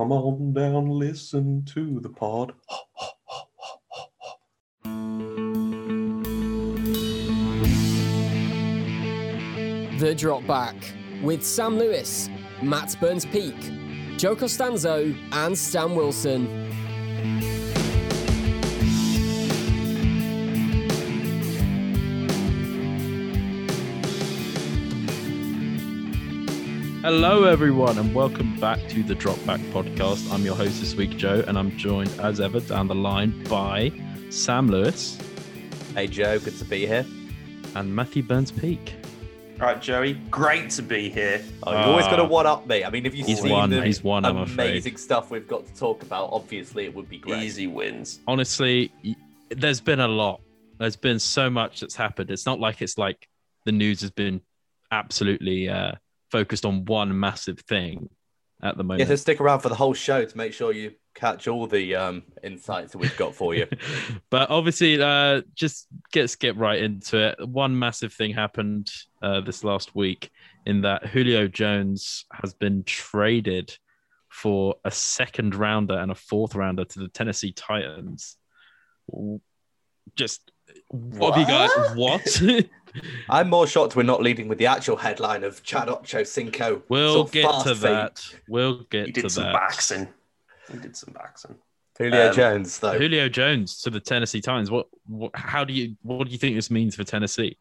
Come on down, listen to the pod. The Drop Back with Sam Lewis, Matt Burns Peak, Joe Costanzo, and Stan Wilson. Hello, everyone, and welcome back to the Drop Back podcast. I'm your host this week, Joe, and I'm joined as ever down the line by Sam Lewis Hey Joe, good to be here. and Matthew Burns Peak. Right, Joey, great to be here. Oh, you've always got to Ah. one up me. I mean, if you've He's seen won, the he's won, I'm afraid. amazing stuff we've got to talk about, obviously it would be great. Easy wins. Honestly, there's been a lot. There's been so much that's happened. It's not like it's like the news has been absolutely uh, focused on one massive thing at the moment. Yeah, so stick around for the whole show to make sure you catch all the um, insights that we've got for you. but obviously, uh, just get get right into it. One massive thing happened uh, this last week in that Julio Jones has been traded for a second rounder and a fourth rounder to the Tennessee Titans. Just what, have you guys? What? I'm more shocked we're not leading with the actual headline of Chad Ochocinco. we'll sort of get to feet. that. We'll get to that. He did to some that. baxing. He did some baxing. Julio Um, Jones, though. Julio Jones to the Tennessee Titans. What, what? How do you? What do you think this means for Tennessee?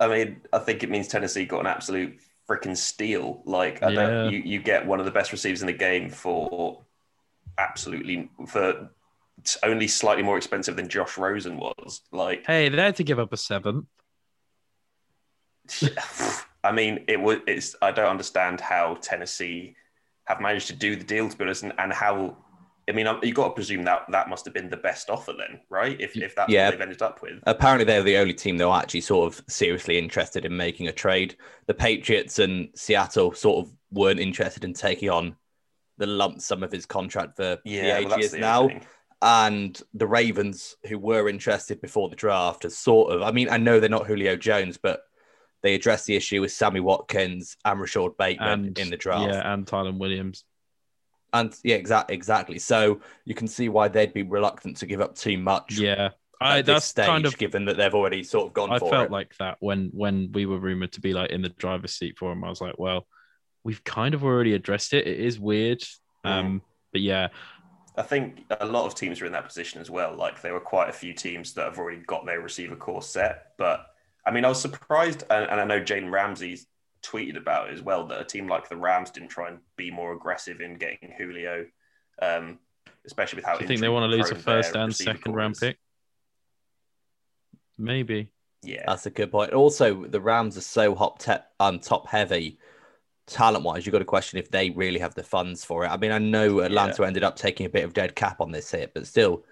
I mean, I think it means Tennessee got an absolute freaking steal. Like, I Yeah. don't, you, you get one of the best receivers in the game for absolutely for only slightly more expensive than Josh Rosen was. Like, Hey, they had to give up a seventh. I mean, it was. It's. I don't understand how Tennessee have managed to do the deal to be honest, and, and how. I mean, you got to presume that that must have been the best offer then, right? If if that's Yeah. what they've ended up with. Apparently, they're the only team that are actually sort of seriously interested in making a trade. The Patriots and Seattle sort of weren't interested in taking on the lump sum of his contract for Yeah, the well, eight that's years the now. thing. and the Ravens, who were interested before the draft, has sort of. I mean, I know they're not Julio Jones, but they addressed the issue with Sammy Watkins and Rashod Bateman and in the draft. Yeah, and Tylen Williams. And yeah, exactly, exactly. So you can see why they'd be reluctant to give up too much. Yeah, at I this that's stage, kind of. given that they've already sort of gone I for felt it. like that when when we were rumored to be like in the driver's seat for him. I was like, well, we've kind of already addressed it. It is weird, Mm. um, but yeah, I think a lot of teams are in that position as well. Like there were quite a few teams that have already got their receiver core set. But I mean, I was surprised, and, and I know Jalen Ramsey tweeted about it as well that a team like the Rams didn't try and be more aggressive in getting Julio, um, especially with how. do you think they want to lose a first and second round pick? Maybe. Yeah, That's a good point. Also, the Rams are so hop te- um, top heavy, talent wise. You've got to question if they really have the funds for it. I mean, I know Atlanta ended up taking a bit of dead cap on this hit, but still,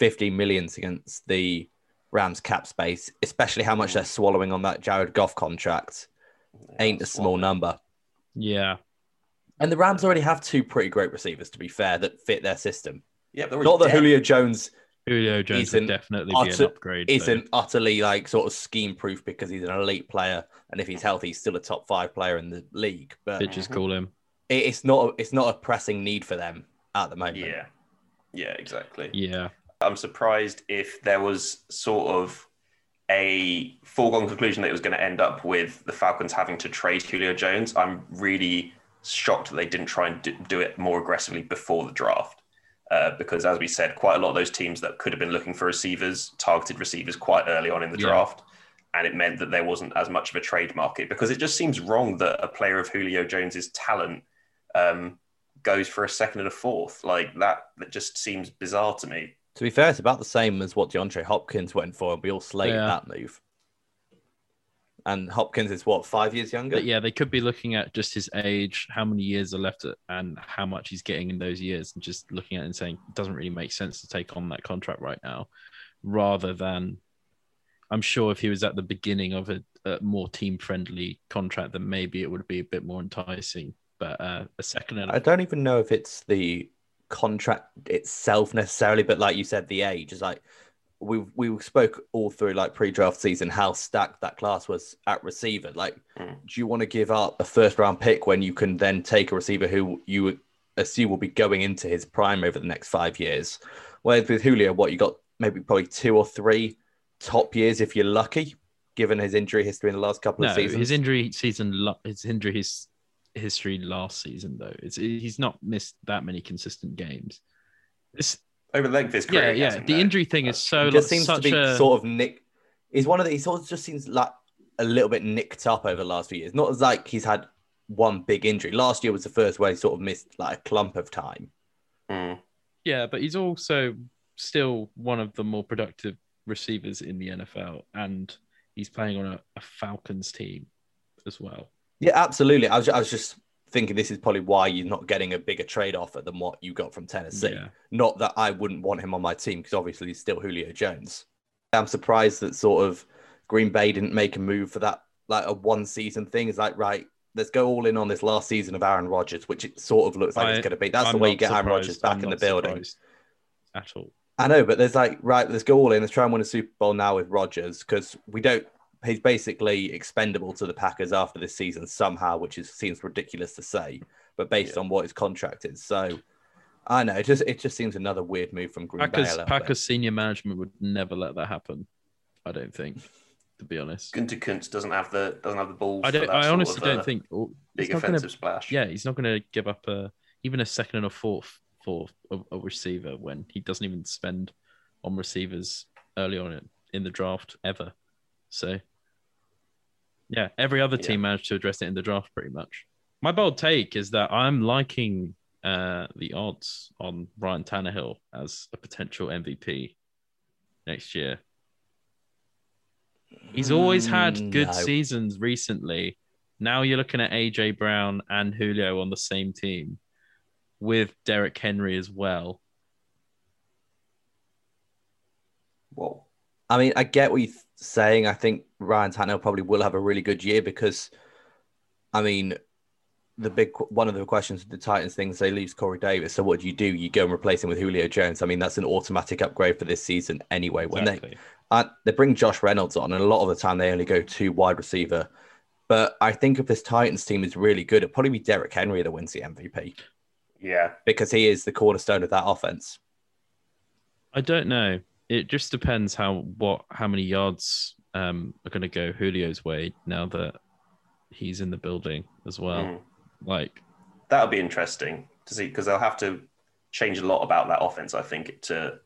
15 millions against the Rams cap space, especially how much they're swallowing on that Jared Goff contract, ain't a small number. Yeah, And the Rams already have two pretty great receivers, to be fair, that fit their system. Yeah, Not that already dead. Julio Jones Julio Jones He's would an definitely be an upgrade. isn't utterly like sort of scheme proof because he's an elite player, and if he's healthy, he's still a top five player in the league. But Bitches call him. it- it's not it's not a pressing need for them at the moment. Yeah, yeah, exactly. Yeah, I'm surprised if there was sort of a foregone conclusion that it was going to end up with the Falcons having to trade Julio Jones. I'm really shocked that they didn't try and do- it more aggressively before the draft. Uh, because, as we said, quite a lot of those teams that could have been looking for receivers targeted receivers quite early on in the Yeah. draft. And it meant that there wasn't as much of a trade market because it just seems wrong that a player of Julio Jones's talent um, goes for a second and a fourth. Like that, that just seems bizarre to me. To be fair, it's about the same as what DeAndre Hopkins went for, and we all slated Yeah. that move. And Hopkins is what five years younger. but yeah, they could be looking at just his age, how many years are left, and how much he's getting in those years, and just looking at it and saying it doesn't really make sense to take on that contract right now, rather than. I'm sure if he was at the beginning of a, a more team friendly contract, then maybe it would be a bit more enticing. But uh, a second and I don't even know if it's the contract itself necessarily, but like you said, the age is like we we spoke all through like pre-draft season how stacked that class was at receiver. Like, Mm. do you want to give up a first round pick when you can then take a receiver who you assume will be going into his prime over the next five years. Whereas with Julio, what you got maybe probably two or three top years if you're lucky, given his injury history in the last couple No, of seasons. his injury season, lo- his injury his history last season though. It's he's not missed that many consistent games. This, Over the length of his career. yeah, yeah. The though. injury thing is so He just like, seems to be a sort of nick. He's one of the. He sort of just seems like a little bit nicked up over the last few years. Not as like he's had one big injury. Last year was the first where he sort of missed like a clump of time. Mm. yeah, but he's also still one of the more productive receivers in the NFL, and he's playing on a, a Falcons team as well. Yeah, absolutely. I was, I was just thinking this is probably why you're not getting a bigger trade offer than what you got from Tennessee. Yeah. Not that I wouldn't want him on my team because obviously he's still Julio Jones. I'm surprised that sort of Green Bay didn't make a move for that, like a one season thing. It's like, right, let's go all in on this last season of Aaron Rodgers, which it sort of looks like I- it's going to be. That's I'm the way you get Aaron surprised- Rodgers back I'm in the building. at all. I know, but there's like, right, let's go all in. Let's try and win a Super Bowl now with Rodgers because we don't. He's basically expendable to the Packers after this season somehow, which is seems ridiculous to say, but based on what his contract is. So I know it just it just seems another weird move from Green Bay. Packers, little bit. Packers senior management would never let that happen. I don't think, to be honest. Gutekunst doesn't have the doesn't have the balls. I don't. that I sort honestly of, don't uh, think oh, big he's not gonna- offensive splash. Yeah, he's not going to give up a even a second and a fourth for a, a receiver when he doesn't even spend on receivers early on in, in the draft ever. So, yeah, every other team managed to address it in the draft pretty much. My bold take is that I'm liking uh, the odds on Ryan Tannehill as a potential MVP next year. He's always had Mm, good no. seasons recently. Now you're looking at AJ Brown and Julio on the same team with Derrick Henry as well. Whoa. I mean, I get what you're saying. I think Ryan Tannehill probably will have a really good year because, I mean, the big one of the questions with the Titans things they lose Corey Davis. So what do you do? You go and replace him with Julio Jones. I mean, that's an automatic upgrade for this season anyway. When they uh, they bring Josh Reynolds on, and a lot of the time they only go two wide receiver. But I think if this Titans team is really good, it'll probably be Derrick Henry that wins the MVP Yeah. because he is the cornerstone of that offense. I don't know. It just depends how what how many yards um, are going to go Julio's way now that he's in the building as well. Mm. Like That'll be interesting to see because they'll have to change a lot about that offense. I think to,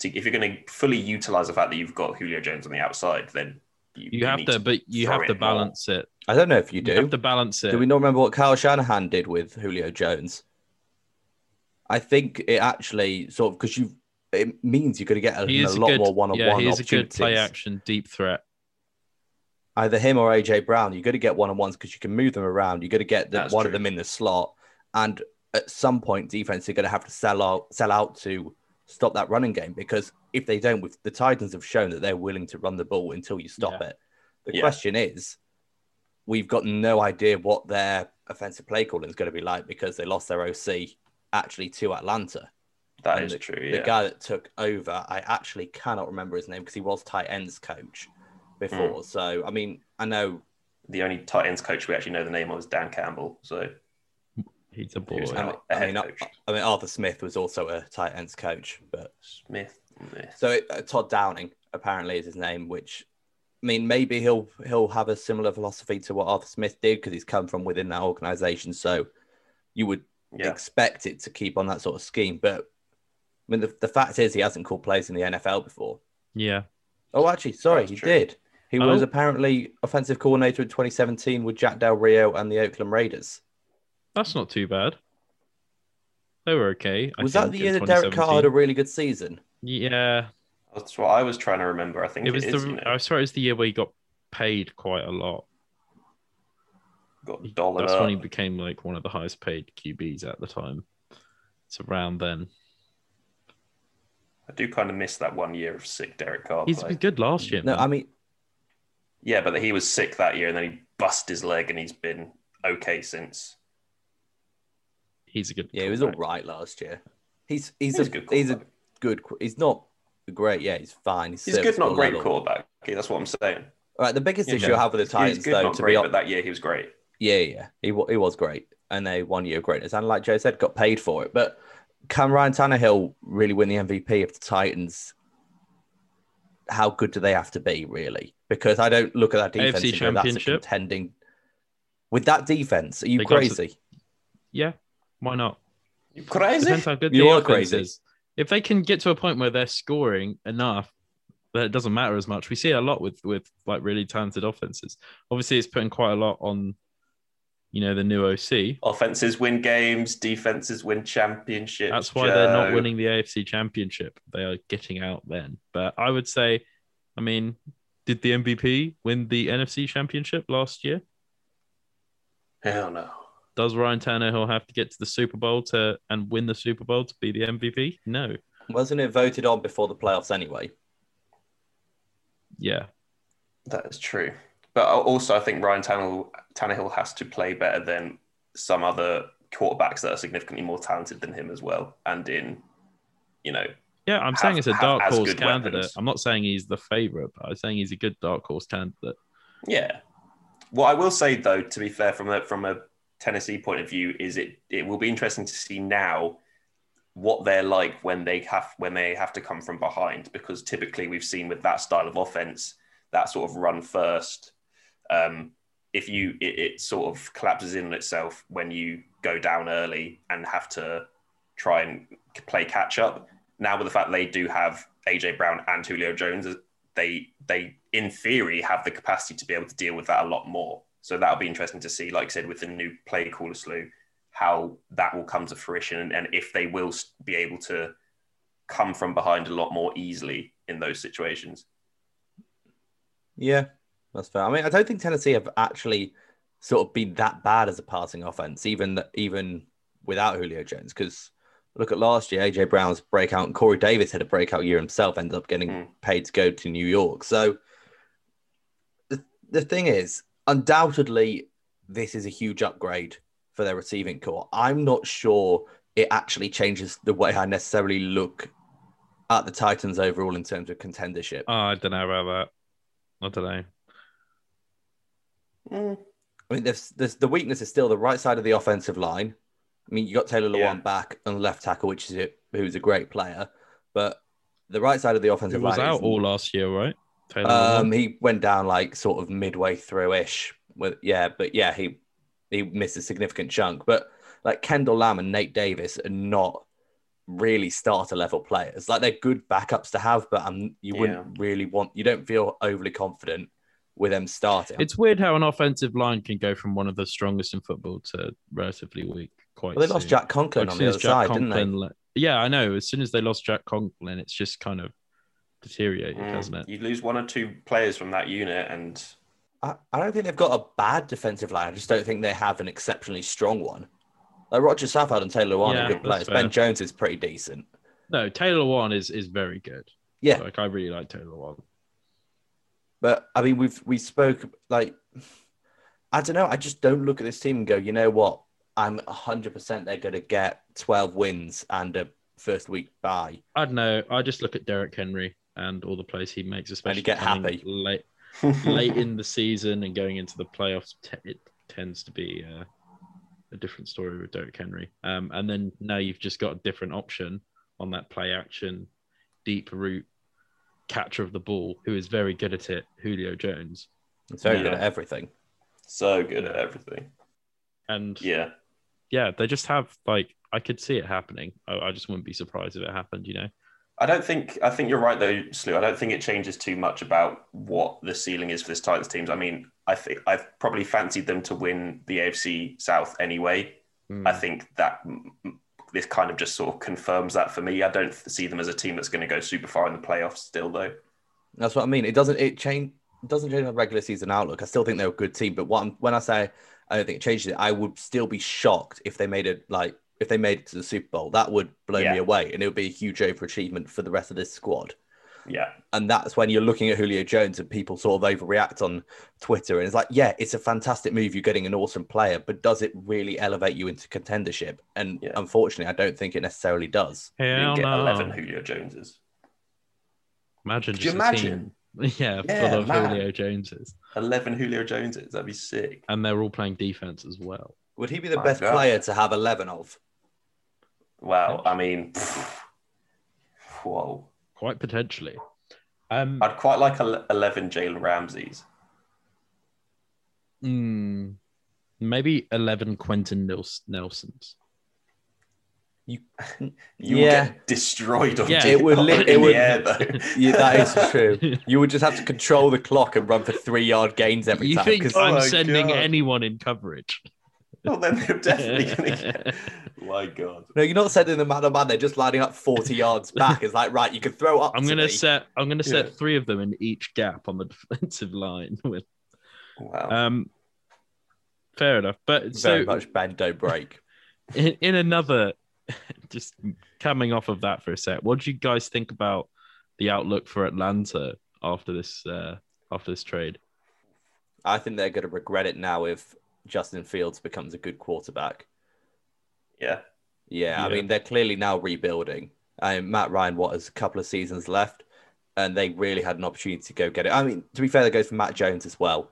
to if you're going to fully utilize the fact that you've got Julio Jones on the outside, then you, you have need to, but you have to it more. balance it. I don't know if you do. You have to balance it. Do we not remember what Kyle Shanahan did with Julio Jones? I think it actually sort of because you it means you're going to get a, a lot a good, more one-on-one yeah, he is a good play action deep threat. Either him or AJ Brown, you're going to get one-on-ones because you can move them around. You're going to get the, That's one of them in the slot, and at some point, defense are going to have to sell out, sell out to stop that running game because if they don't, with the Titans have shown that they're willing to run the ball until you stop Yeah. it. The Yeah. question is, we've got no idea what their offensive play calling is going to be like because they lost their OC actually to Atlanta. That And is the, true. The guy that took over, I actually cannot remember his name because he was tight ends coach before. Hmm. So I mean, I know the only tight ends coach we actually know the name of is Dan Campbell. So He's a boy. Who's I mean, a I head mean, I, coach. I mean, Arthur Smith was also a tight ends coach, but Smith. Smith. so uh, Todd Downing apparently is his name, which I mean, maybe he'll he'll have a similar philosophy to what Arthur Smith did because he's come from within that organization. So you would Yeah. expect it to keep on that sort of scheme, but I mean, the, the fact is he hasn't called plays in the NFL before. yeah. Oh, actually, sorry, That's he true. did. He was Oh. apparently offensive coordinator in 2017 with Jack Del Rio and the Oakland Raiders. That's not too bad. They were okay. I was that the year that Derek Carr had a really good season? Yeah, That's what I was trying to remember. I think it it, was is. the. you know, I swear it was the year where he got paid quite a lot. got dollared That's up. when he became like one of the highest paid QBs at the time. It's around then. I do kind of miss that one year of sick Derek Carr. He's play. been good last year. No, man. I mean, Yeah, but he was sick that year, and then he bust his leg, and he's been okay since. he's a good. yeah, he was all right last year. He's he's, He's a, a good he's a good. He's not great. Yeah, he's fine. He's, He's good, serviceable not great level. quarterback. Okay, that's what I'm saying. All right, the biggest Yeah. issue I have with the He's Titans, good, though, not to great, be but honest, that year he was great. yeah, yeah, he he was great. and they one year greatness. And like Joe said, got paid for it. But can Ryan Tannehill really win the MVP if the Titans? How good do they have to be, really? Because I don't look at that defense AFC and go, that's a Championship? contending. With that defense, are you They got to- crazy? Yeah, why not? You crazy? Depends how good You the are crazy. is. If they can get to a point where they're scoring enough that it doesn't matter as much, we see a lot with with like really talented offenses. Obviously, it's putting quite a lot on, you know, the new OC. Offenses win games, defenses win championships. That's why they're not winning the AFC Championship. They are getting out then. But I would say, I mean, did the MVP win the NFC Championship last year? Hell no. Does Ryan Tannehill have to get to the Super Bowl to and win the Super Bowl to be the MVP? No. Wasn't it voted on before the playoffs anyway? Yeah. That is true. But also, I think Ryan Tannehill, Tannehill has to play better than some other quarterbacks that are significantly more talented than him as well. And in, you know, Yeah, I'm have- saying it's a dark horse candidate. weapons. I'm not saying he's the favorite, but I'm saying he's a good dark horse candidate. yeah. What I will say, though, to be fair, from a from a Tennessee point of view, is it it will be interesting to see now what they're like when they have when they have to come from behind, because typically we've seen with that style of offense, that sort of run first. Um, if you it, it sort of collapses in on itself when you go down early and have to try and play catch up. Now with the fact they do have AJ Brown and Julio Jones, they they in theory have the capacity to be able to deal with that a lot more. So that'll be interesting to see, like I said, with the new play caller slew, how that will come to fruition and, and if they will be able to come from behind a lot more easily in those situations. Yeah, that's fair. I mean, I don't think Tennessee have actually sort of been that bad as a passing offense, even even without Julio Jones. Because look at last year, AJ Brown's breakout, and Corey Davis had a breakout year himself, ended up getting Mm. paid to go to New York. So the the thing is, undoubtedly, this is a huge upgrade for their receiving core. I'm not sure it actually changes the way I necessarily look at the Titans overall in terms of contendership. Oh, I don't know about that. I don't know. Mm, I mean, there's, there's the weakness is still the right side of the offensive line. I mean, you got Taylor Lewan Yeah. back on the left tackle, which is a, who's a great player, but the right side of the He offensive was line. out all last year, right? Taylor um, Lewan? he went down like sort of midway through ish. With yeah, but yeah, he he missed a significant chunk. But like Kendall Lamm and Nate Davis are not really starter level players. Like they're good backups to have, but um, you wouldn't really want. You don't feel overly confident with them starting. It's weird how an offensive line can go from one of the strongest in football to relatively weak. Quite. well, they lost soon. Jack Conklin Like, on as the other Jack side, didn't they? Conklin le- yeah, I know. As soon as they lost Jack Conklin, it's just kind of deteriorated, mm. hasn't it? You lose one or two players from that unit, and I, I don't think they've got a bad defensive line. I just don't think they have an exceptionally strong one. Like Rodger Saffold and Taylor Lewan Yeah, are good players. fair. Ben Jones is pretty decent. No, Taylor Lewan is is very good. Yeah, Like I really like Taylor Lewan. But I mean, we've we spoke like I don't know. I just don't look at this team and go, you know what? I'm 100 percent they're going to get 12 wins and a first week bye. I don't know. I just look at Derrick Henry and all the plays he makes, especially get coming happy. late late in the season and going into the playoffs. Te- it tends to be uh, a different story with Derrick Henry. Um, and then now you've just got a different option on that play action, deep route catcher of the ball, who is very good at it. Julio Jones, It's very Yeah. good at everything. so good at everything. and yeah, Yeah. they just have like I could see it happening. I, I just wouldn't be surprised if it happened. You know. I don't think I think you're right though, Slew. I don't think it changes too much about what the ceiling is for this Titans teams. I mean, I think I've probably fancied them to win the AFC South anyway. Mm. I think that this kind of just sort of confirms that for me. I don't see them as a team that's going to go super far in the playoffs still though. That's what I mean. It doesn't it change it doesn't change my regular season outlook. I still think they're a good team, but what I'm, when I say I don't think it changes it, I would still be shocked if they made it like if they made it to the Super Bowl. That would blow Yeah. me away, and it would be a huge overachievement for the rest of this squad. Yeah. And that's when you're looking at Julio Jones and people sort of overreact on Twitter, and it's like, yeah, it's a fantastic move. You're getting an awesome player, but does it really elevate you into contendership? And Yeah. unfortunately, I don't think it necessarily does. You Hell can get no. 11 Julio Joneses. Imagine Could just a imagine? team, yeah, Yeah, full of man. Julio Joneses, 11 Julio Joneses. That'd be sick. and they're all playing defense as well. Would he be the My best God. player to have 11 of? Well, I mean, whoa. Quite potentially. Um, I'd quite like ele- 11 Jalen Ramseys. mm, maybe 11 Quenton Nels- Nelsons. You Yeah. would get destroyed on Yeah. yeah, It would li- in it would- the air, though. Yeah, that is true. You would just have to control the clock and run for three yard gains every You time. think 'cause- Oh I'm my sending God. anyone in coverage? well, then they're definitely going to get. My God. no, you're not sending them man on man. They're just lining up 40 yards back. It's like, right, you can throw up. I'm gonna set I'm gonna set Yeah. three of them in each gap on the defensive line. With Wow. um, fair enough. But Very so much bend, don't break. in, in another, just coming off of that for a sec, what do you guys think about the outlook for Atlanta after this uh, after this trade? I think they're going to regret it now if Justin Fields becomes a good quarterback. yeah. Yeah, I mean they're clearly now rebuilding. Um, Matt Ryan, what has a couple of seasons left, and they really had an opportunity to go get it. I mean, to be fair, that goes for Mac Jones as well.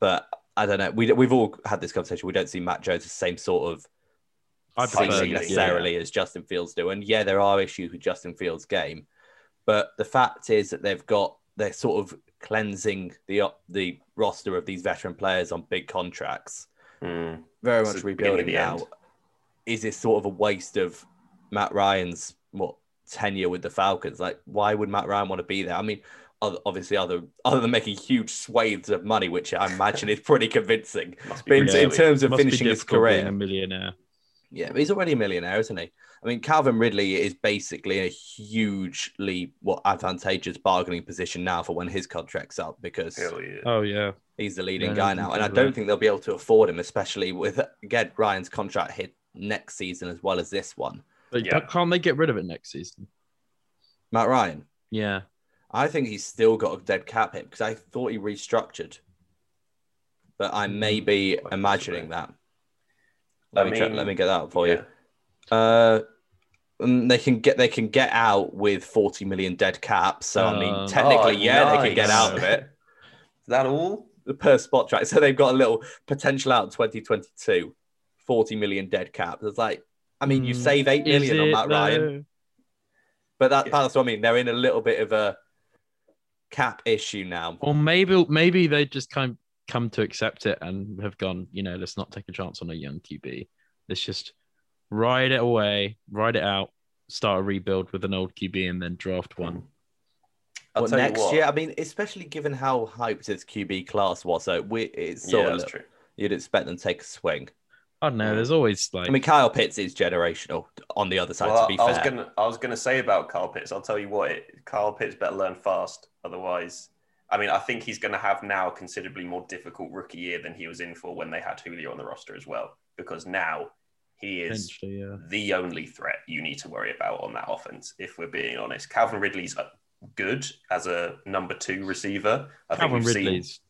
But I don't know. We we've all had this conversation. We don't see Mac Jones the same sort of I prefer- ceiling yeah. necessarily as Justin Fields do. And yeah, there are issues with Justin Fields' game, but the fact is that they've got they're sort of cleansing the the roster of these veteran players on big contracts Mm. very much the rebuilding now. end. Is this sort of a waste of Matt Ryan's what tenure with the Falcons? Like, why would Matt Ryan want to be there? I mean, oth- obviously, other other than making huge swathes of money, which I imagine is pretty convincing. But in, pretty in terms of Must finishing his career, a millionaire. Yeah, but he's already a millionaire, isn't he? I mean, Calvin Ridley is basically in a hugely what advantageous bargaining position now for when his contract's up because yeah. Oh yeah, He's the leading Yeah, guy now, and I don't about think they'll be able to afford him, especially with again Ryan's contract hit next season as well as this one. but Yeah. can't they get rid of it next season? Matt Ryan, Yeah, I think he's still got a dead cap hit because I thought he restructured, but I may be imagining that. Let I me check, let me get that for yeah. you. Uh, um, they can get they can get out with forty million dead caps. So I mean, Uh, technically, oh, yeah, they can get out of it. Is that all? the per spot track. So they've got a little potential out in 2022, 40 million dead caps. It's like, I mean, you Mm, save 8 million on it, Matt Ryan, but that, that's what I mean. They're in a little bit of a cap issue now. Or maybe maybe they just kind of come to accept it and have gone, you know, let's not take a chance on a young QB. Let's just ride it away, ride it out, start a rebuild with an old QB, and then draft one. I'll What, next what. year, I mean, especially given how hyped this QB class was, so we, it's Yeah, sort of that's true. you'd expect them to take a swing. I don't know. There's always like I mean, Kyle Pitts is generational on the other side, Well, to be I was fair. gonna, I was gonna say about Kyle Pitts. I'll tell you what, it, Kyle Pitts better learn fast. Otherwise, I mean, I think he's gonna have now a considerably more difficult rookie year than he was in for when they had Julio on the roster as well. Because now he is yeah. the only threat you need to worry about on that offense. If we're being honest, Calvin Ridley's uh, good as a number two receiver. I Calvin think we've Ridley's.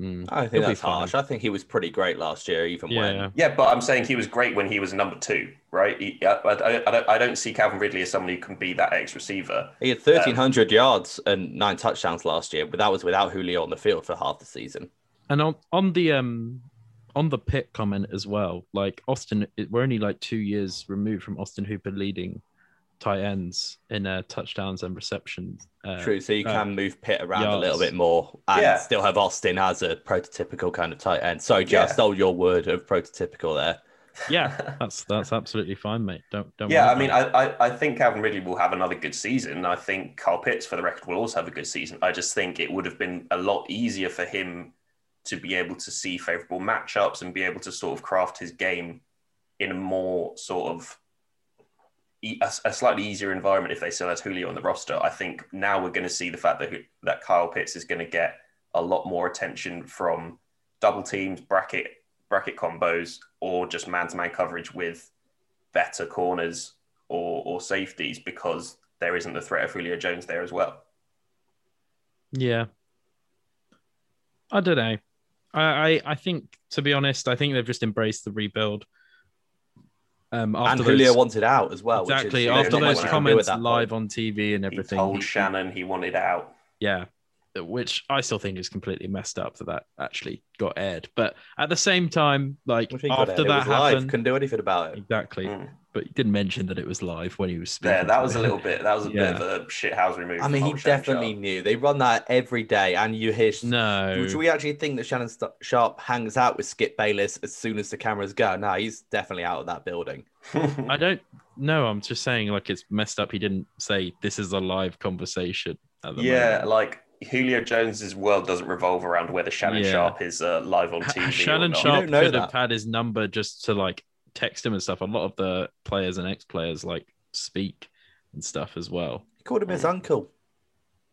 Mm, I think he'll that's harsh. I think he was pretty great last year, even Yeah, when. Yeah, but I'm saying he was great when he was number two, right? He, I, I, I, don't, I don't see Calvin Ridley as someone who can be that X receiver. He had 1,300 yards and nine touchdowns last year, but that was without Julio on the field for half the season. And on on the um on the pick comment as well, like Austin, we're only like two years removed from Austin Hooper leading tight ends in uh, touchdowns and receptions. Uh, True. So you uh, can move Pitt around a little bit more and Yeah. still have Austin as a prototypical kind of tight end. Sorry, Joe, I stole your word of prototypical there. Yeah, that's that's absolutely fine, mate. Don't don't. Yeah, worry I mean, I, I, I think Calvin Ridley will have another good season. I think Kyle Pitts, for the record, will also have a good season. I just think it would have been a lot easier for him to be able to see favorable matchups and be able to sort of craft his game in a more sort of a, a slightly easier environment if they still had Julio on the roster. I think now we're going to see the fact that that Kyle Pitts is going to get a lot more attention from double teams, bracket bracket combos, or just man to man coverage with better corners or, or safeties because there isn't the threat of Julio Jones there as well. Yeah, I don't know. I, I I think to be honest, I think they've just embraced the rebuild. Um, and those- Julio wanted out as well. exactly which is, after those you can do at comments live on TV and everything, He told Shannon he wanted out. yeah, which I still think is completely messed up that that actually got aired. But at the same time, like What do you think got after that was live, happened, couldn't do anything about it. exactly. Mm. But he didn't mention that it was live when he was speaking. There, that was a little bit. That was a Yeah. bit of a shithousery move. I mean, he definitely Sharp. knew. They run that every day, and you hear. no. Do we actually think that Shannon Sharpe hangs out with Skip Bayless as soon as the cameras go? No, he's definitely out of that building. I don't know. I'm just saying, like, it's messed up. He didn't say this is a live conversation. At the yeah, moment. like Julio Jones's world doesn't revolve around whether Shannon Yeah. Sharp is uh, live on Ha- TV. Shannon or not. Sharp don't know could have had his number just to like text him and stuff. A lot of the players and ex-players like speak and stuff as well. He called him his uncle.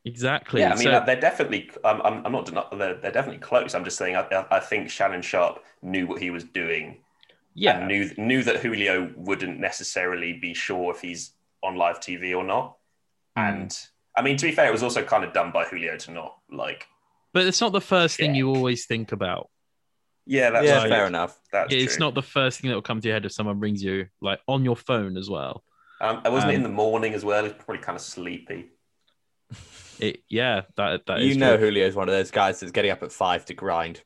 Exactly. Yeah, I mean, So- they're definitely. I'm, I'm, I'm not they're, they're definitely close. I'm just saying. I, I- I think Shannon Sharpe knew what he was doing. yeah, and knew knew that Julio wouldn't necessarily be sure if he's on live TV or not. Hmm. And I mean, to be fair, it was also kind of done by Julio to not like. but it's not the first thing you always think about. Yeah, that's yeah, true. fair enough. That's it's true. not the first thing that will come to your head if someone rings you like on your phone as well. Um, I wasn't um, in the morning as well. It's probably kind of sleepy. It, yeah, that that you is know, true. Julio's one of those guys that's getting up at five to grind.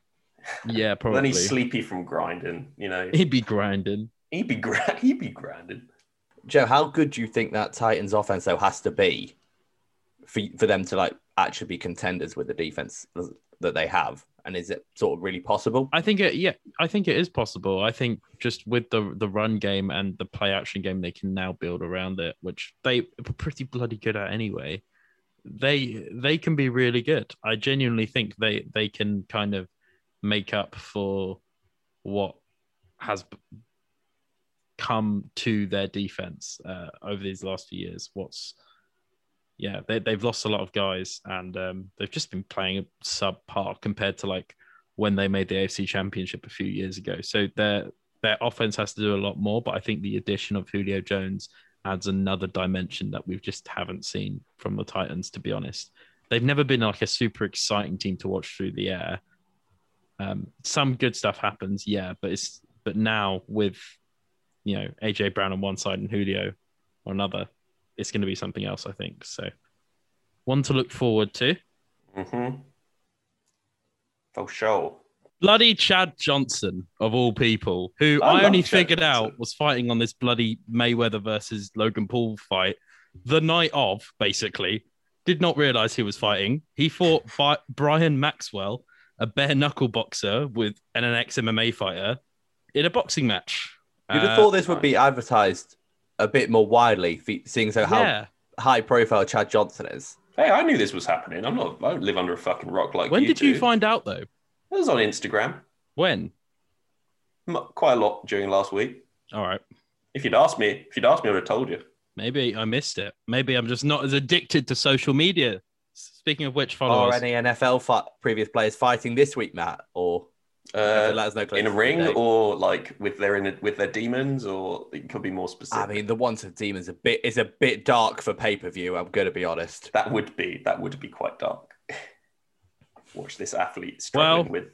Yeah, probably. Then probably. he's sleepy from grinding. You know, He'd be grinding. he'd be gra- he'd be grinding. Joe, how good do you think that Titans offense though has to be for for them to like actually be contenders with the defense that they have? And is it sort of really possible? I think it. Yeah, I think it is possible. I think just with the the run game and the play action game, they can now build around it, which they were pretty bloody good at anyway. They they can be really good. I genuinely think they they can kind of make up for what has come to their defense uh, over these last few years. What's yeah, they, they've lost a lot of guys and um, they've just been playing a subpar compared to like when they made the AFC Championship a few years ago. So their their offense has to do a lot more, but I think the addition of Julio Jones adds another dimension that we've just haven't seen from the Titans. To be honest, they've never been like a super exciting team to watch through the air. Um, some good stuff happens, yeah, but it's but now with you know AJ Brown on one side and Julio on another, it's going to be something else. I think so. One to look forward to. Mm-hmm. For sure. bloody Chad Johnson of all people, who I I, only Chad figured Johnson. out was fighting on this bloody Mayweather versus Logan Paul fight the night of, basically. Did not realize he was fighting. He fought Bi- Brian Maxwell, a bare knuckle boxer with and an ex MMA fighter, in a boxing match. You'd have Uh, thought this would be advertised a bit more widely, seeing so how yeah. high profile Chad Johnson is. Hey, I knew this was happening. I'm not. I don't live under a fucking rock like When you did you find out though? It was on Instagram. When? M- Quite a lot during last week. All right. If you'd asked me, if you'd asked me, I would have told you. Maybe I missed it. Maybe I'm just not as addicted to social media. Speaking of which, follow Or any NFL fight, previous players fighting this week, Matt? Or Uh, let us know in a ring date. or like with their in with their demons, or it could be more specific. I mean, the ones of demons a bit is a bit dark for pay per view. I'm gonna be honest. that would be that would be quite dark. Watch this athlete struggling Well- with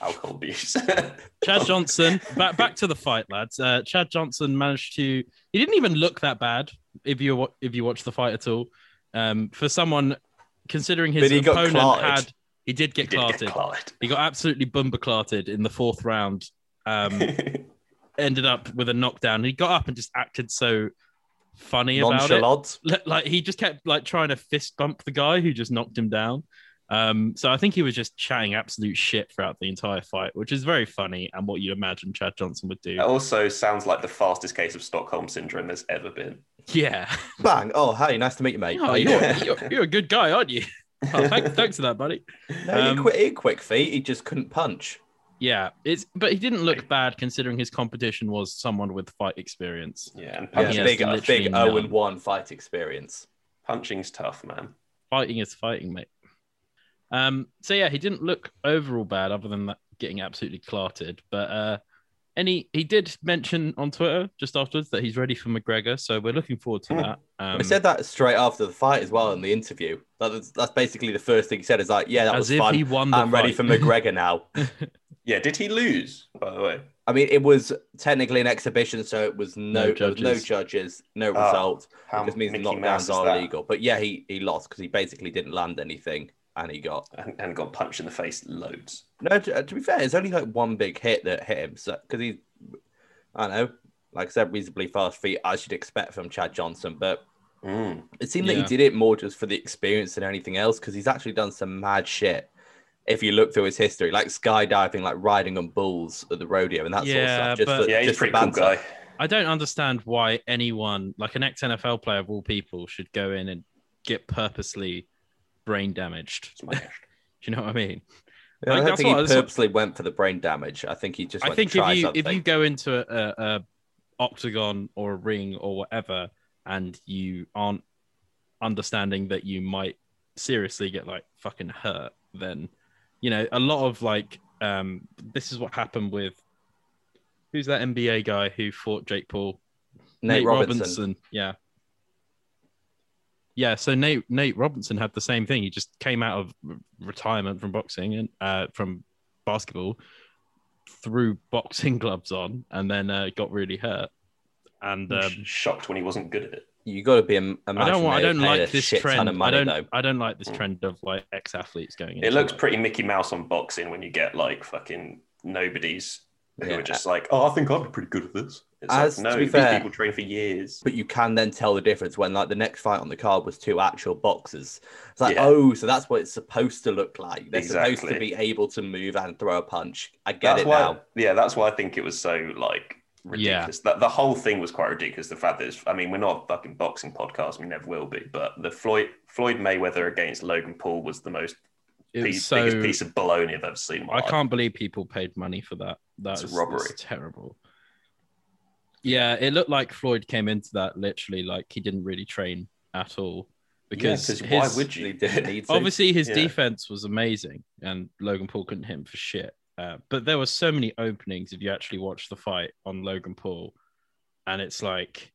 alcohol abuse. Chad Johnson, back back to the fight, lads. Uh, Chad Johnson managed to. He didn't even look that bad if you if you watch the fight at all. Um, for someone considering his But he opponent clarted. had, he did get He did clarted. get clarted. He got absolutely bumper clarted in the fourth round. Um, ended up with a knockdown. He got up and just acted so funny about it. Nonchalant. Li- Like he just kept like trying to fist bump the guy who just knocked him down. Um, so I think he was just chatting absolute shit throughout the entire fight, which is very funny and what you'd imagine Chad Johnson would do. It also sounds like the fastest case of Stockholm syndrome there's ever been. Yeah. Bang! Oh, hey, nice to meet you, mate. Oh, you're, you're, you're a good guy, aren't you? Oh, thanks, thanks for that, buddy. no, he, um, quick, he had quick feet. He just couldn't punch. Yeah, it's but he didn't look bad considering his competition was someone with fight experience. Yeah, and Yeah, big, a big none. 0 and 1 fight experience. punching's tough, man. Fighting is fighting, mate. Um, so yeah, he didn't look overall bad, other than that getting absolutely clarted. But uh, any he did mention on Twitter just afterwards that he's ready for McGregor, so we're looking forward to Hmm. that. Um, I said that straight after the fight as well in the interview. That was, that's basically the first thing he said. Is like, yeah, that as was if fun. he won. The I'm ready for McGregor now. Yeah, did he lose? By the way, I mean, it was technically an exhibition, so it was no, No there was no judges. judges, no Ah, result. how It just means knockdowns are that? illegal. But yeah, he he lost because he basically didn't land anything. And he got and, and got punched in the face loads. no. To, to be fair, it's only like one big hit that hit him. So because he, I don't know, like I said, reasonably fast feet as you'd expect from Chad Johnson, but Mm. it seemed that he did it more just for the experience than anything else because he's actually done some mad shit. If you look through his history, like skydiving, like riding on bulls at the rodeo and that Yeah, sort of stuff, just but- for, Yeah, he's just for pretty cool guy. I don't understand why anyone, like an ex NFL player of all people, should go in and get purposely brain damaged. Do you know what I mean? Yeah, I don't think he what- that's what- purposely went for the brain damage. I think he just. I went think to try if you something. if you go into a, a, a octagon or a ring or whatever, and you aren't understanding that you might seriously get like fucking hurt, then you know a lot of like um this is what happened with who's that NBA guy who fought Jake Paul? Nate, Robinson. Yeah. Yeah, so Nate Nate Robinson had the same thing. He just came out of retirement from boxing and uh, from basketball, threw boxing gloves on, and then uh, got really hurt. And um, shocked when he wasn't good at it. You got to be. A, I don't want. I don't like this trend. Of money, I don't. though. I don't like this Mm. trend of like ex athletes going. It into, looks like- pretty Mickey Mouse on boxing when you get like fucking nobodies who Yeah. are just like, oh, I think I'd be pretty good at this. It's As- like, no, to be these fair- people train for years. But you can then tell the difference when like the next fight on the card was two actual boxers. It's like, Yeah. oh, so that's what it's supposed to look like. They're supposed to be able to move and throw a punch. I get That's it why, now. yeah, that's why I think it was so like Yeah. ridiculous. That the whole thing was quite ridiculous. The fact that it's, I mean, we're not a fucking boxing podcast, we never will be. But the Floyd Floyd Mayweather against Logan Paul was the most It was piece, so. biggest piece of baloney I've ever seen. I life. can't believe people paid money for that. That's It's robbery. terrible. Yeah, it looked like Floyd came into that literally like he didn't really train at all because why his- would you? Obviously his Yeah. defense was amazing and Logan Paul couldn't hit him for shit. Uh, but there were so many openings if you actually watch the fight on Logan Paul, and it's like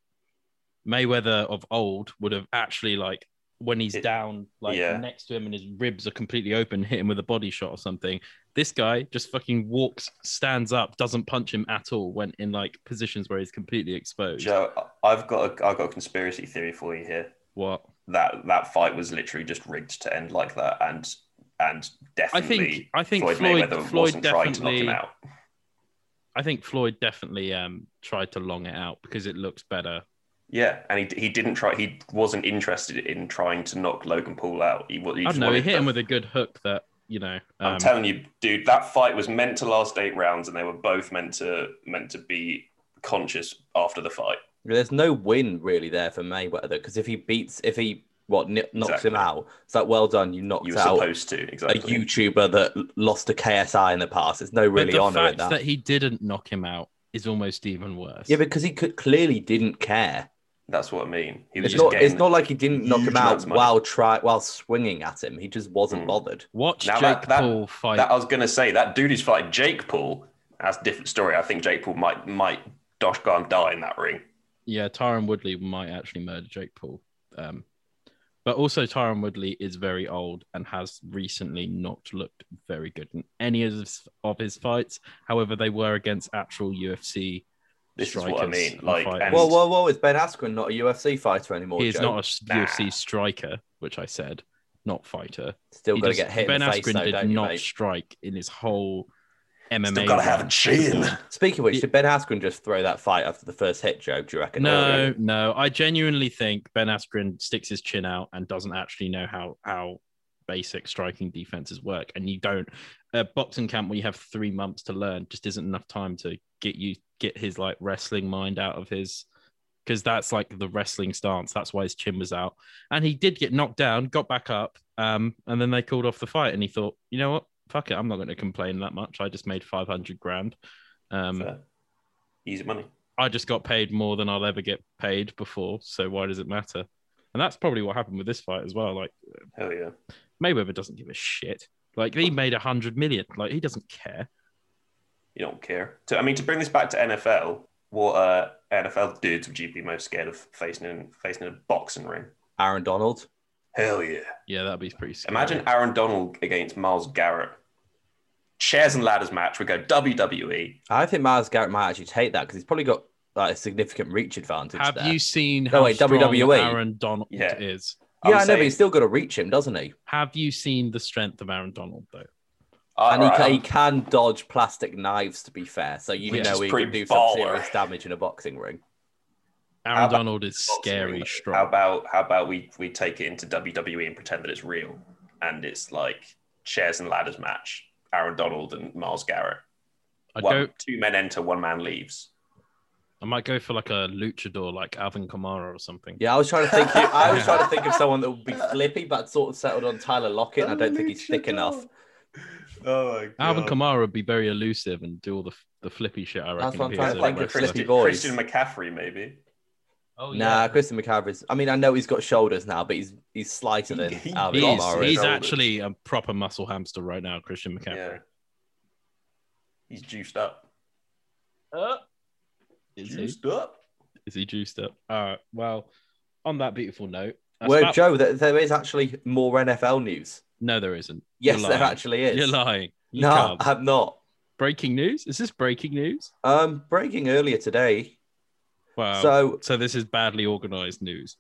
Mayweather of old would have actually like when he's It- down like yeah. next to him and his ribs are completely open, hit him with a body shot or something. This guy just fucking walks, stands up, doesn't punch him at all. Went in like positions where he's completely exposed. Joe, I've got a, I've got a conspiracy theory for you here. What? That that fight was literally just rigged to end like that, and and definitely. I think I think Floyd, Floyd Mayweather Floyd, wasn't trying to knock him out. I think Floyd definitely um tried to long it out because it looks better. Yeah, and he, he didn't try. He wasn't interested in trying to knock Logan Paul out. He, he I know. He hit the- him with a good hook that you know. I'm Um, telling you, dude, that fight was meant to last eight rounds, and they were both meant to meant to be conscious after the fight. There's no win really there for Mayweather because if he beats, if he what ni- knocks him out, it's like well done, you knocked You were out supposed to exactly. a. YouTuber that lost to KSI in the past. There's no really the honor in fact that. that he didn't knock him out is almost even worse. Yeah, because he could clearly didn't care. That's what I mean. He was It's just not. getting It's not like he didn't knock him out amounts of money. while try while swinging at him. He just wasn't Hmm. bothered. Watch Now Jake that- that- Paul fight. that. I was gonna say that dude who's fighting Jake Paul. That's a different story. I think Jake Paul might might dosh go and die in that ring. yeah, Tyron Woodley might actually murder Jake Paul. Um, but also Tyron Woodley is very old and has recently not looked very good in any of his, of his fights. However, they were against actual UFC. This is what I mean. Like, fighters. and Whoa, whoa, whoa! Is Ben Askren not a UFC fighter anymore? He is Joe? not a Nah. UFC striker, which I said, not fighter. Still got to get hit ben in the Askren though, did don't you, strike in his whole MMA. still gotta have a chin. Speaking of which, did Ben Askren just throw that fight after the first hit, Joe? Do you reckon? No, no. I genuinely think Ben Askren sticks his chin out and doesn't actually know how how basic striking defenses work. And you don't a boxing camp where you have three months to learn just isn't enough time to get you get his like wrestling mind out of his because that's like the wrestling stance. That's why his chin was out. And he did get knocked down, got back up, um, and then they called off the fight. And he thought, you know what? Fuck it, I'm not going to complain that much. I just made 500 grand. Um, Fair. Easy money. I just got paid more than I'll ever get paid before. So why does it matter? And that's probably what happened with this fight as well. Like Hell yeah. Mayweather doesn't give a shit. Like he made a hundred million. Like he doesn't care. You don't care. To, I mean, to bring this back to NFL, what uh, NFL dudes would you be most scared of facing in facing in a boxing ring? Aaron Donald. Hell yeah. Yeah, that'd be pretty scary. Imagine Aaron Donald against Myles Garrett. Chairs and ladders match. We go. WWE. I think Myles Garrett might actually take that because he's probably got like a significant reach advantage. Have there. you seen No, how wait, strong WWE? Aaron Donald Yeah. is? I'm Yeah, I know, but he's still got to reach him, doesn't he? Have you seen the strength of Aaron Donald though? I- And he, right, ca- he I'm- can dodge plastic knives, to be fair. So you Which know he can do some serious damage in a boxing ring. Aaron How about Donald is scary ring? strong. How about how about we we take it into WWE and pretend that it's real, and it's like chairs and ladders match. Aaron Donald and Myles Garrett. I'd One, go. two men enter, one man leaves. I might go for like a luchador, like Alvin Kamara or something. Yeah, I was trying to think. I was trying to think of someone that would be flippy, but sort of settled on Tyler Lockett. And I don't think he's thick enough. Oh my god. Alvin Kamara would be very elusive and do all the the flippy shit. I reckon. That's what I'm trying to a think of wrestler. Christian, boys. Christian McCaffrey, maybe. Oh, Nah, Christian McCaffrey's. I mean, I know he's got shoulders now, but he's he's slighter than He- he Alvin He's, Kamara Kamara. he's actually a proper muscle hamster right now, Christian Yeah. McCaffrey. He's juiced up. Uh, Is he? Juiced up. Is he juiced up? All right. Well, on that beautiful note, Well, about- Joe, there, there is actually more NFL news. no, there isn't. Yes, there actually is. You're lying. You no, can't. I'm not. Breaking news? Is this breaking news? Um, breaking earlier today. Wow. So, So this is badly organized news.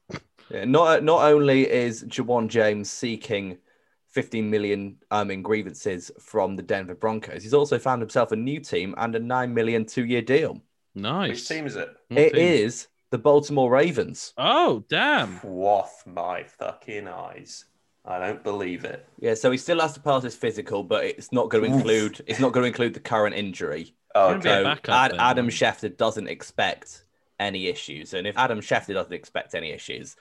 yeah, not not only is Ja'Wuan James seeking 15 million um, in grievances from the Denver Broncos, he's also found himself a new team and a nine million two year deal. Nice. Which team is it? What It team? is the Baltimore Ravens. Oh, damn. Quaff my fucking eyes. I don't believe it. Yeah, so he still has to pass his physical, but it's not going to Oof. include it's not going to include the current injury. Oh, Gonna be a okay. So backup Ad- then, Adam? Schefter doesn't expect any issues, and if Adam Schefter doesn't expect any issues,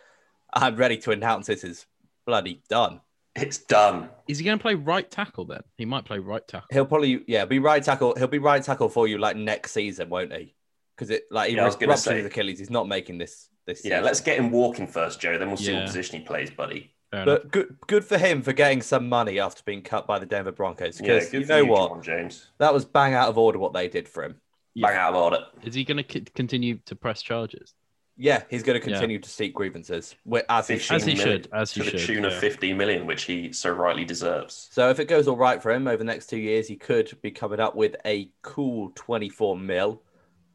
I'm ready to announce this is bloody done. It's done. Is he going to play right tackle then? He might play right tackle. He'll probably yeah be right tackle. He'll be right tackle for you like next season, won't he? Because it like he Yeah, was ruptured gonna his. Achilles. He's not making this this. Yeah, season. let's get him walking first, Joe. Then we'll see Yeah. what position he plays, buddy. Fair enough. But good good for him for getting some money after being cut by the Denver Broncos. Because good you know you, what, John James. that was bang out of order what they did for him. Bang out of order. Is he going to continue to press charges? Yeah, he's going to Yeah. continue to seek grievances wh- as he should. As he should, as he to the should, tune of yeah. 15 million, which he so rightly deserves. So if it goes all right for him over the next two years, he could be coming up with a cool 24 mil,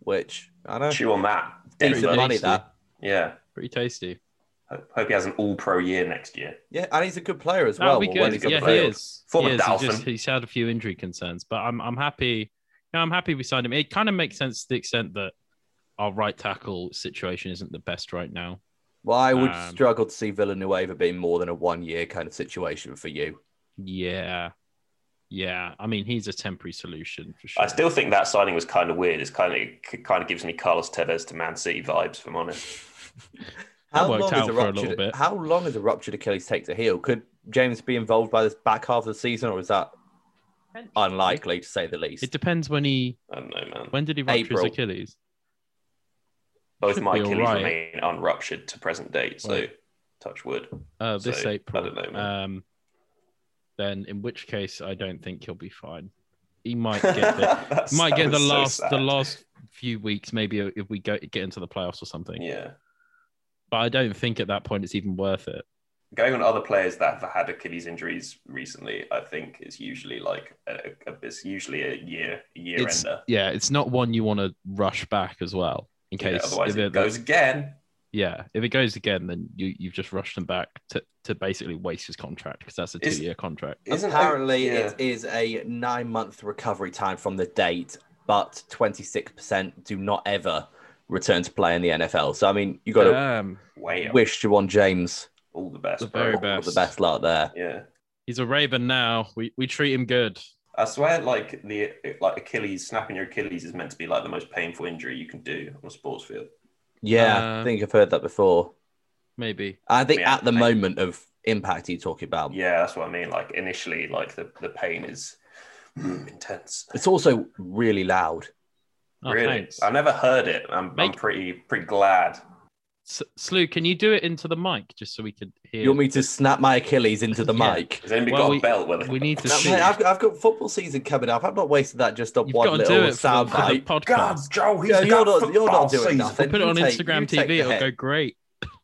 which I don't know, Chew on that. decent money tasty. that. Yeah. Pretty tasty. Hope he has an all pro year next year. Yeah, and he's a good player as That'll well. be when good. he's on Yeah, the he is. Former he is. He just, he's had a few injury concerns, but I'm I'm happy. Yeah, I'm happy we signed him. It kind of makes sense to the extent that our right tackle situation isn't the best right now. Well, I would Um, struggle to see Villanueva being more than a one year kind of situation for you. Yeah, yeah. I mean, he's a temporary solution for sure. I still think that signing was kind of weird. It's kind of it kind of gives me Carlos Tevez to Man City vibes, if I'm honest. How long, is a for a ruptured, bit. how long does a ruptured Achilles take to heal? Could James be involved by this back half of the season, or is that unlikely to say the least? It depends when he. I don't know, man. When did he rupture April. his Achilles? Both should my Achilles right. remain unruptured to present date, so Right. touch wood. Uh, this So, I don't know, man. um, then in which case, I don't think he'll be fine. He might get the might get the so last the last few weeks, maybe if we go get into the playoffs or something. Yeah. But I don't think at that point it's even worth it. Going on other players that have had Achilles injuries recently, I think is usually like a, a, it's usually a year a year It's ender. yeah, it's not one you want to rush back as well in Yeah, case otherwise if it it goes again. Yeah if it goes again, then you you've just rushed him back to, to basically waste his contract because that's a two year contract. Isn't Apparently, yeah. it is a nine month recovery time from the date, but 26% do not ever return to play in the NFL. So, I mean, you got to Damn, way up. wish Ja'Wuan James all the best. the bro. very all best. the best luck there. Yeah. he's a Raven now. We we treat him good. I swear, like the like Achilles, snapping your Achilles is meant to be like the most painful injury you can do on a sports field. Yeah, Uh, I think I've heard that before. Maybe I think Yeah, at the I- moment of impact you're talking about, Yeah, that's what I mean. Like initially, like the, the pain is intense. it's also really loud. oh, really, thanks. I've never heard it. I'm, I'm pretty pretty glad. S- Slew, can you do it into the mic just so we can hear? You want me to snap my Achilles into the Yeah. mic? Has anybody Well, got we- a belt with it? we need to No, see. mate, I've, got, I've got football season coming up. I'm not wasting that just on You've one got to little do it for the, sound for the bite. podcast. Joe, Yeah, you're not, you're not doing nothing. Put it on take- Instagram take TV. It'll hit. go great.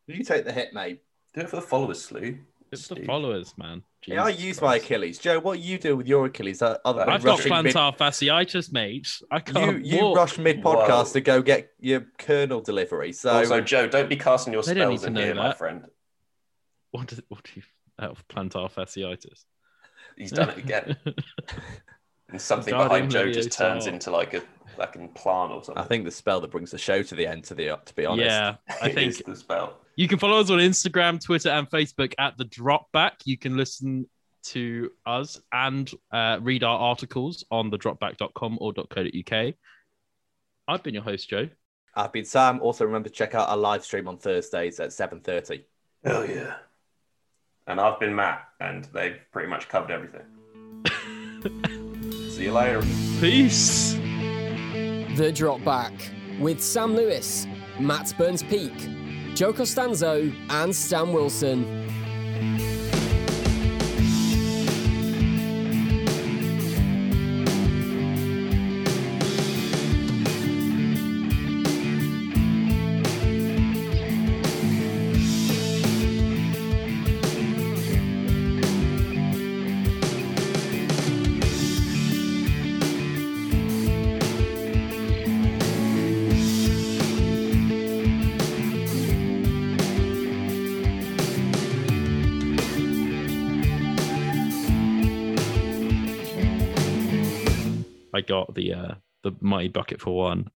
You take the hit, mate. Do it for the followers, Slew. It's the followers, man. Yeah, I Jesus use my Achilles. Joe, what you do with your Achilles? Other than I've got rushing mid- plantar fasciitis, mate. I can't you walk. rush mid podcast to go get your kernel delivery. So also, Joe, don't be casting your They don't need spells to in know here, my friend. what did what do you out of plantar fasciitis? He's done it again. and something Guardian behind Joe just Leviosa. turns into like a fucking plant or something. I think the spell that brings the show to the end. To the to be honest, Yeah, I think is the spell. You can follow us on Instagram, Twitter, and Facebook at the Drop Back. You can listen to us and uh, read our articles on thedropback.com or .co.uk. I've been your host, Joe. I've been Sam. Also, remember to check out our live stream on Thursdays at seven thirty. Hell yeah. And I've been Matt, and they've pretty much covered everything. See you later. Peace. The Drop Back with Sam Lewis, Matt Burns Peak, Joe Costanzo, and Stan Wilson. Got the uh, the mighty bucket for one